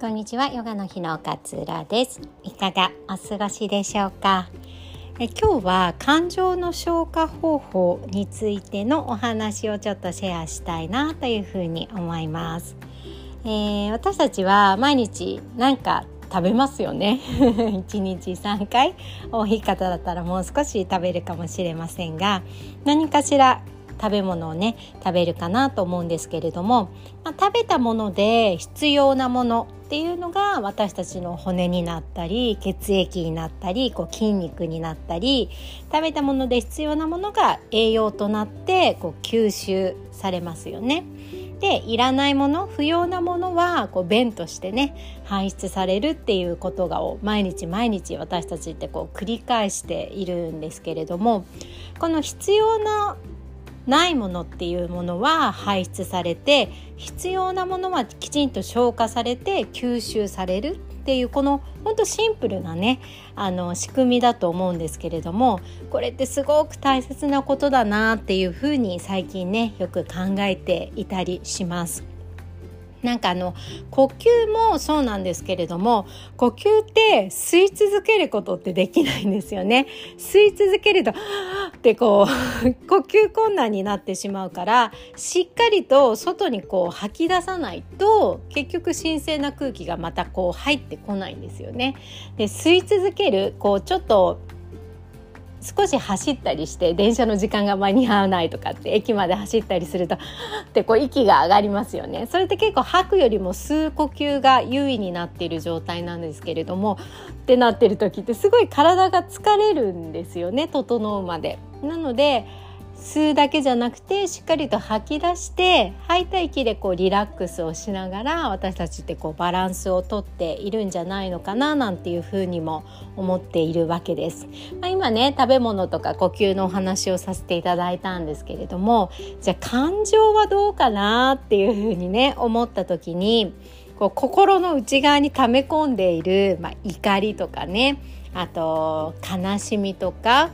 こんにちはヨガの日の勝浦です。いかがお過ごしでしょうか？え今日は感情の消化方法についてのお話をちょっとシェアしたいなというふうに思います、えー、私たちは毎日何か食べますよね。1日3回。多い方だったらもう少し食べるかもしれませんが何かしら食べ物をね食べるかなと思うんですけれども、まあ、食べたもので必要なものっていうのが私たちの骨になったり血液になったりこう筋肉になったり食べたもので必要なものが栄養となってこう吸収されますよね。でいらないもの不要なものはこう便としてね排出されるっていうことがを毎日毎日私たちってこう繰り返しているんですけれどもこの必要なないものっていうものは排出されて必要なものはきちんと消化されて吸収されるっていうこのほんとシンプルなねあの仕組みだと思うんですけれどもこれってすごく大切なことだなっていうふうに最近ねよく考えていたりします。なんかあの呼吸もそうなんですけれども呼吸って吸い続けることってできないんですよね。吸い続けるとってこう 呼吸困難になってしまうからしっかりと外にこう吐き出さないと結局神聖な空気がまたこう入ってこないんですよね。で吸い続けるこうちょっと少し走ったりして電車の時間が間に合わないとかって駅まで走ったりするとってこう息が上がりますよねそれって結構吐くよりも吸う呼吸が優位になっている状態なんですけれどもってなってる時ってすごい体が疲れるんですよね整うまで。なので吸うだけじゃなくてしっかりと吐き出して吐いた息でこうリラックスをしながら私たちってこうバランスをとっているんじゃないのかななんていうふうにも思っているわけです。まあ、今ね食べ物とか呼吸のお話をさせていただいたんですけれどもじゃあ感情はどうかなっていうふうにね思った時にこう心の内側に溜め込んでいる、まあ、怒りとかねあと悲しみとか、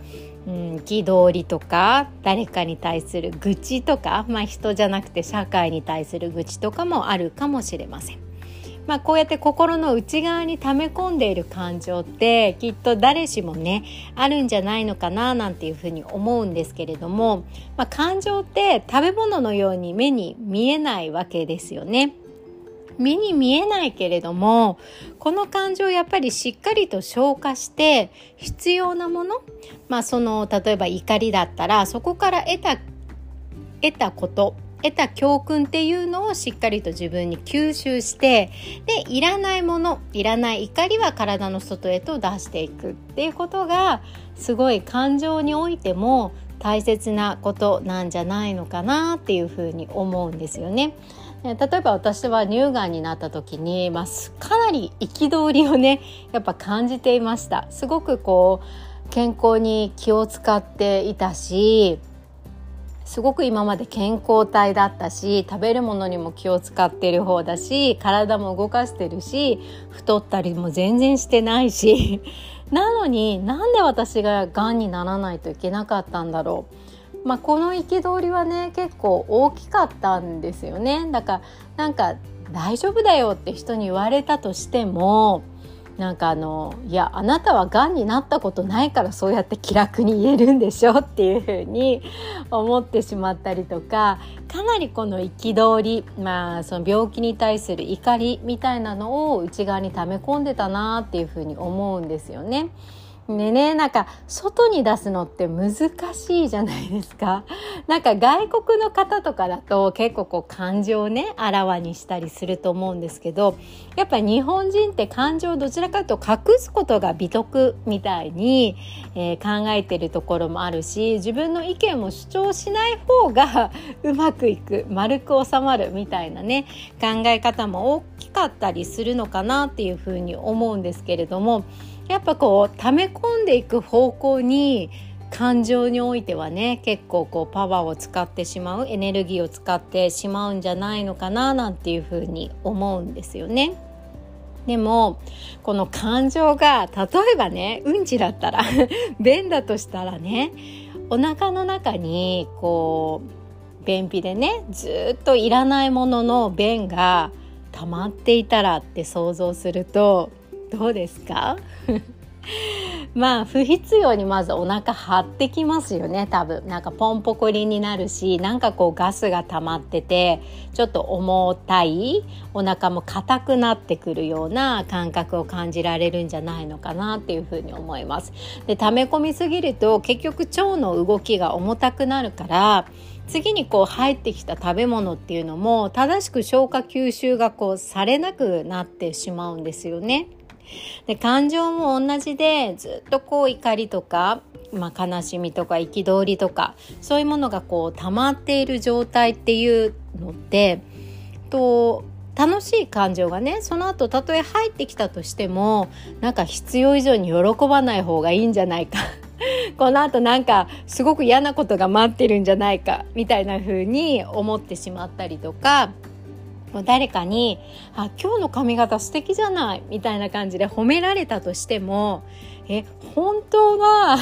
うん、りとか誰かに対する愚痴とか、まあ、人じゃなくて社会に対する愚痴とかもあるかもしれません。まあ、こうやって心の内側に溜め込んでいる感情ってきっと誰しもねあるんじゃないのかななんていうふうに思うんですけれども、まあ、感情って食べ物のように目に見えないわけですよね。目に見えないけれどもこの感情をやっぱりしっかりと消化して必要なものまあその例えば怒りだったらそこから得た得たこと得た教訓っていうのをしっかりと自分に吸収してでいらないものいらない怒りは体の外へと出していくっていうことがすごい感情においても大切なことなんじゃないのかなっていうふうに思うんですよね。例えば私は乳がんになった時に、まあ、かなり憤りをねやっぱ感じていました。すごくこう健康に気を使っていたしすごく今まで健康体だったし食べるものにも気を使ってる方だし体も動かしてるし太ったりも全然してないし。なのになんで私ががんにならないといけなかったんだろう。まあ、この憤りはね結構大きかったんですよねだからなんか大丈夫だよって人に言われたとしてもなんかあのいやあなたはがんになったことないからそうやって気楽に言えるんでしょっていうふうに思ってしまったりとかかなりこの憤りまあその病気に対する怒りみたいなのを内側に溜め込んでたなっていうふうに思うんですよね。でね、なんか外に出すのって難しいじゃないですか。なんか外国の方とかだと結構こう感情をね、あらわにしたりすると思うんですけど、やっぱり日本人って感情をどちらかというと隠すことが美徳みたいに、えー、考えてるところもあるし、自分の意見も主張しない方が うまくいく、丸く収まるみたいなね、考え方も大きかったりするのかなっていうふうに思うんですけれども、やっぱこう溜め込んでいく方向に感情においてはね結構こうパワーを使ってしまうエネルギーを使ってしまうんじゃないのかななんていうふうに思うんですよね。でもこの感情が例えばねうんちだったら 便だとしたらねお腹の中にこう便秘でねずっといらないものの便が溜まっていたらって想像するとどうですか？まあ不必要にまずお腹張ってきますよね多分。なんかポンポコリになるしなんかこうガスが溜まっててちょっと重たいお腹も硬くなってくるような感覚を感じられるんじゃないのかなっていうふうに思います。で溜め込みすぎると結局腸の動きが重たくなるから次にこう入ってきた食べ物っていうのも正しく消化吸収がこうされなくなってしまうんですよね。で感情も同じでずっとこう怒りとか、まあ、悲しみとか憤りとかそういうものがこう溜まっている状態っていうのってと楽しい感情がねその後たとえ入ってきたとしてもなんか必要以上に喜ばない方がいいんじゃないか。この後なんかすごく嫌なことが待ってるんじゃないかみたいな風に思ってしまったりとかもう誰かに「あ今日の髪型素敵じゃない」みたいな感じで褒められたとしてもえ本当は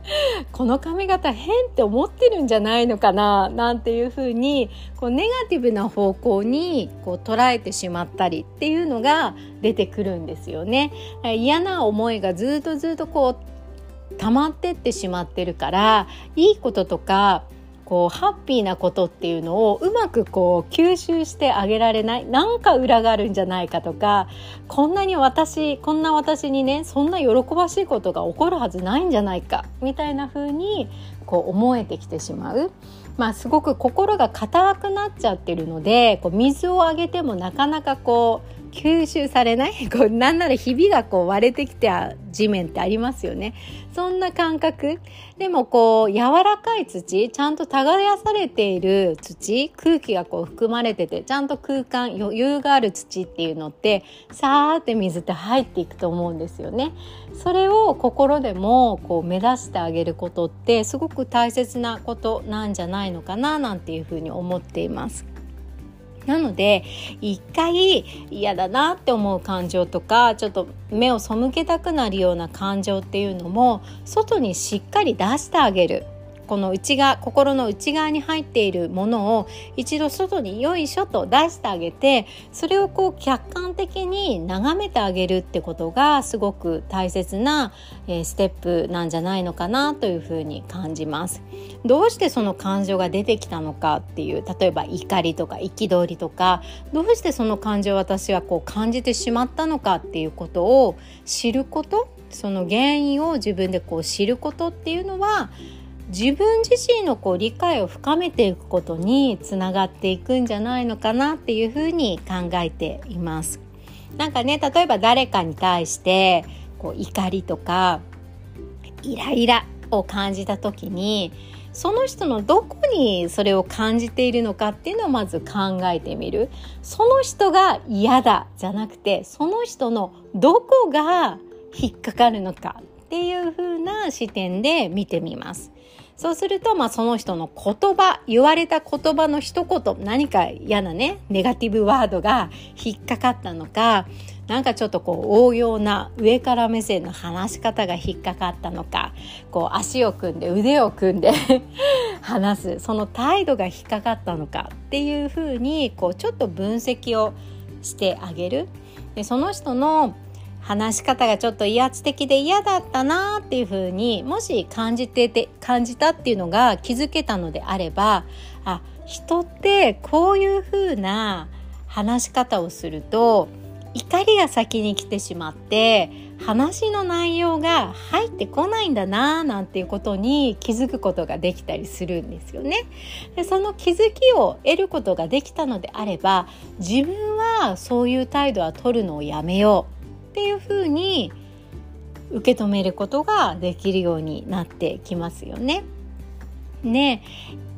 この髪型変って思ってるんじゃないのかななんていうふうにこうネガティブな方向にこう捉えてしまったりっていうのが出てくるんですよね。嫌な思いがずっとずっとこう溜まってってしまってるからいいこととかこうハッピーなことっていうのをうまくこう吸収してあげられないなんか裏があるんじゃないかとかこんなに私こんな私にねそんな喜ばしいことが起こるはずないんじゃないかみたいな風にこう思えてきてしまう。まあ、すごく心が硬くなっちゃってるのでこう水をあげてもなかなかこう吸収されない こうなんならひびがこう割れてきた地面ってありますよね。そんな感覚。でもこう柔らかい土ちゃんと耕されている土空気がこう含まれててちゃんと空間余裕がある土っていうのってさーって水って入っていくと思うんですよね。それを心でもこう目指してあげることってすごく大切なことなんじゃないのかななんていうふうに思っています。なので一回嫌だなって思う感情とかちょっと目を背けたくなるような感情っていうのも外にしっかり出してあげる。この内側心の内側に入っているものを一度外によいしょと出してあげてそれをこう客観的に眺めてあげるってことがすごく大切な、えー、ステップなんじゃないのかなというふうに感じます。どうしてその感情が出てきたのかっていう例えば怒りとか憤りとかどうしてその感情を私はこう感じてしまったのかっていうことを知ることその原因を自分でこう知ることっていうのは自分自身のこう理解を深めていくことにつながっていくんじゃないのかなっていうふうに考えています。なんかね例えば誰かに対してこう怒りとかイライラを感じた時にその人のどこにそれを感じているのかっていうのをまず考えてみるその人が嫌だじゃなくてその人のどこが引っかかるのかっていう風な視点で見てみます。そうすると、まあ、その人の言葉、言われた言葉の一言、何か嫌なね、ネガティブワードが引っかかったのか、なんかちょっとこう応用な上から目線の話し方が引っかかったのか、こう足を組んで腕を組んで 話す、その態度が引っかかったのかっていうふうに、こうちょっと分析をしてあげる。でその人の話し方がちょっと威圧的で嫌だったなっていうふうにもし感じてて感じたっていうのが気づけたのであればあ人ってこういうふうな話し方をすると怒りが先に来てしまって話の内容が入ってこないんだななんていうことに気づくことができたりするんですよね。でその気づきを得ることができたのであれば自分はそういう態度は取るのをやめようっていうふうに受け止めることができるようになってきますよね。ね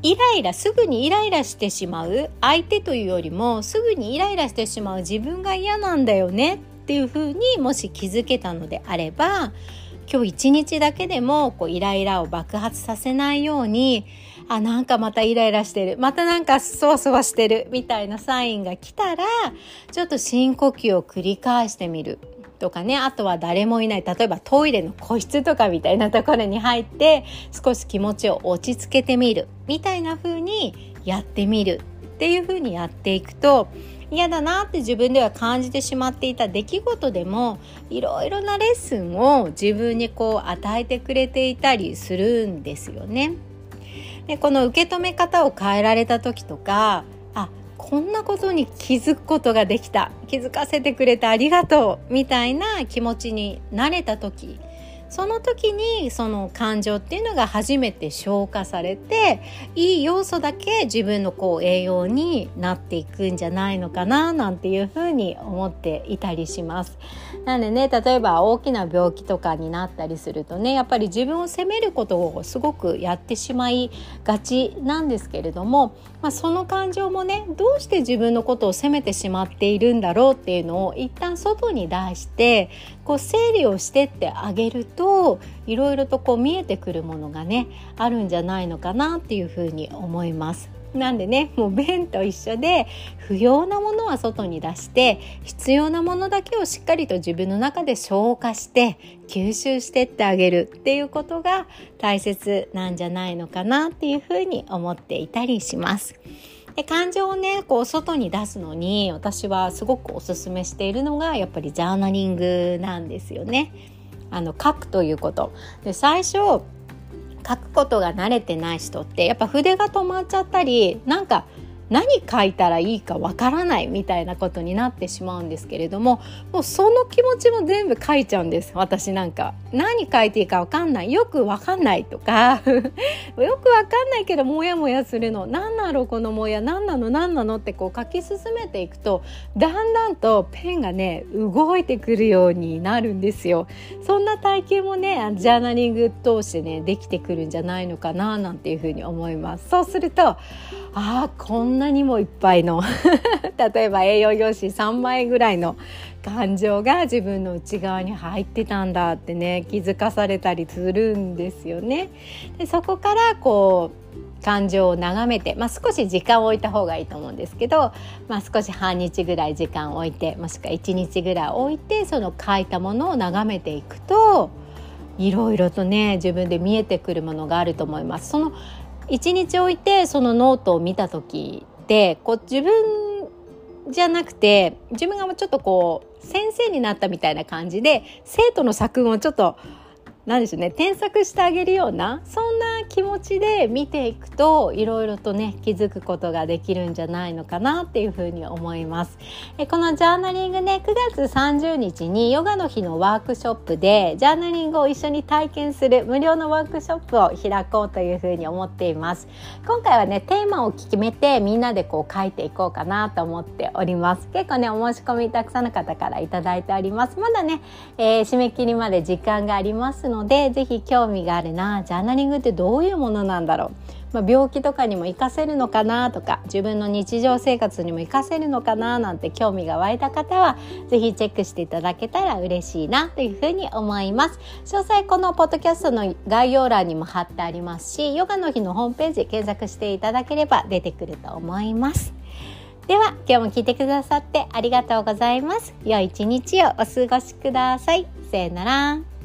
イライラすぐにイライラしてしまう相手というよりもすぐにイライラしてしまう自分が嫌なんだよねっていうふうにもし気づけたのであれば今日一日だけでもこうイライラを爆発させないようにあなんかまたイライラしてるまたなんかそわそわしてるみたいなサインが来たらちょっと深呼吸を繰り返してみるとかねあとは誰もいない例えばトイレの個室とかみたいなところに入って少し気持ちを落ち着けてみるみたいな風にやってみるっていう風にやっていくと嫌だなって自分では感じてしまっていた出来事でもいろいろなレッスンを自分にこう与えてくれていたりするんですよね。でこの受け止め方を変えられた時とかこんなことに気づくことができた。気づかせてくれてありがとう。みたいな気持ちになれた時。その時にその感情っていうのが初めて消化されていい要素だけ自分のこう栄養になっていくんじゃないのかななんていうふうに思っていたりします。なんでね例えば大きな病気とかになったりするとねやっぱり自分を責めることをすごくやってしまいがちなんですけれども、まあ、その感情もねどうして自分のことを責めてしまっているんだろうっていうのを一旦外に出してこう整理をしてってあげるといろいろとこう見えてくるものがねあるんじゃないのかなっていうふうに思います。なんでねもう便と一緒で不要なものは外に出して必要なものだけをしっかりと自分の中で消化して吸収してってあげるっていうことが大切なんじゃないのかなっていうふうに思っていたりします。で感情をねこう外に出すのに私はすごくおすすめしているのがやっぱりジャーナリングなんですよね。あの書くということ。で最初書くことが慣れてない人ってやっぱ筆が止まっちゃったりなんか何書いたらいいかわからないみたいなことになってしまうんですけれどももうその気持ちも全部書いちゃうんです。私なんか。何書いていいかわかんない。よくわかんないとか。よくわかんないけどモヤモヤするの。何なのこのモヤ。何なの？何なのってこう書き進めていくとだんだんとペンがね動いてくるようになるんですよ。そんな体験もねジャーナリング通してねできてくるんじゃないのかななんていうふうに思います。そうするとああこんなにもいっぱいの 例えば栄養用紙3枚ぐらいの感情が自分の内側に入ってたんだってね気づかされたりするんですよね。でそこからこう感情を眺めて、まあ、少し時間を置いた方がいいと思うんですけど、まあ、少し半日ぐらい時間を置いてもしくは1日ぐらい置いてその書いたものを眺めていくといろいろとね自分で見えてくるものがあると思います。その1日置いてそのノートを見た時ってこう自分じゃなくて自分がちょっとこう先生になったみたいな感じで生徒の作文をちょっと何でしょうね添削してあげるようなそんな気持ちで見ていくといろいろとね気づくことができるんじゃないのかなっていうふうに思います。えこのジャーナリングね9月30日にヨガの日のワークショップでジャーナリングを一緒に体験する無料のワークショップを開こうというふうに思っています。今回はねテーマを決めてみんなでこう書いていこうかなと思っております。結構ねお申し込みたくさんの方からいただいております。まだね、えー、締め切りまで時間がありますのので是非興味があるなジャーナリングってどういうものなんだろう、まあ、病気とかにも活かせるのかなとか自分の日常生活にも活かせるのかななんて興味が湧いた方は是非チェックしていただけたら嬉しいなというふうに思います。詳細このポッドキャストの概要欄にも貼ってありますしヨガの日のホームページ検索していただければ出てくると思います。では今日も聞いてくださってありがとうございます。良い一日をお過ごしください。さよなら。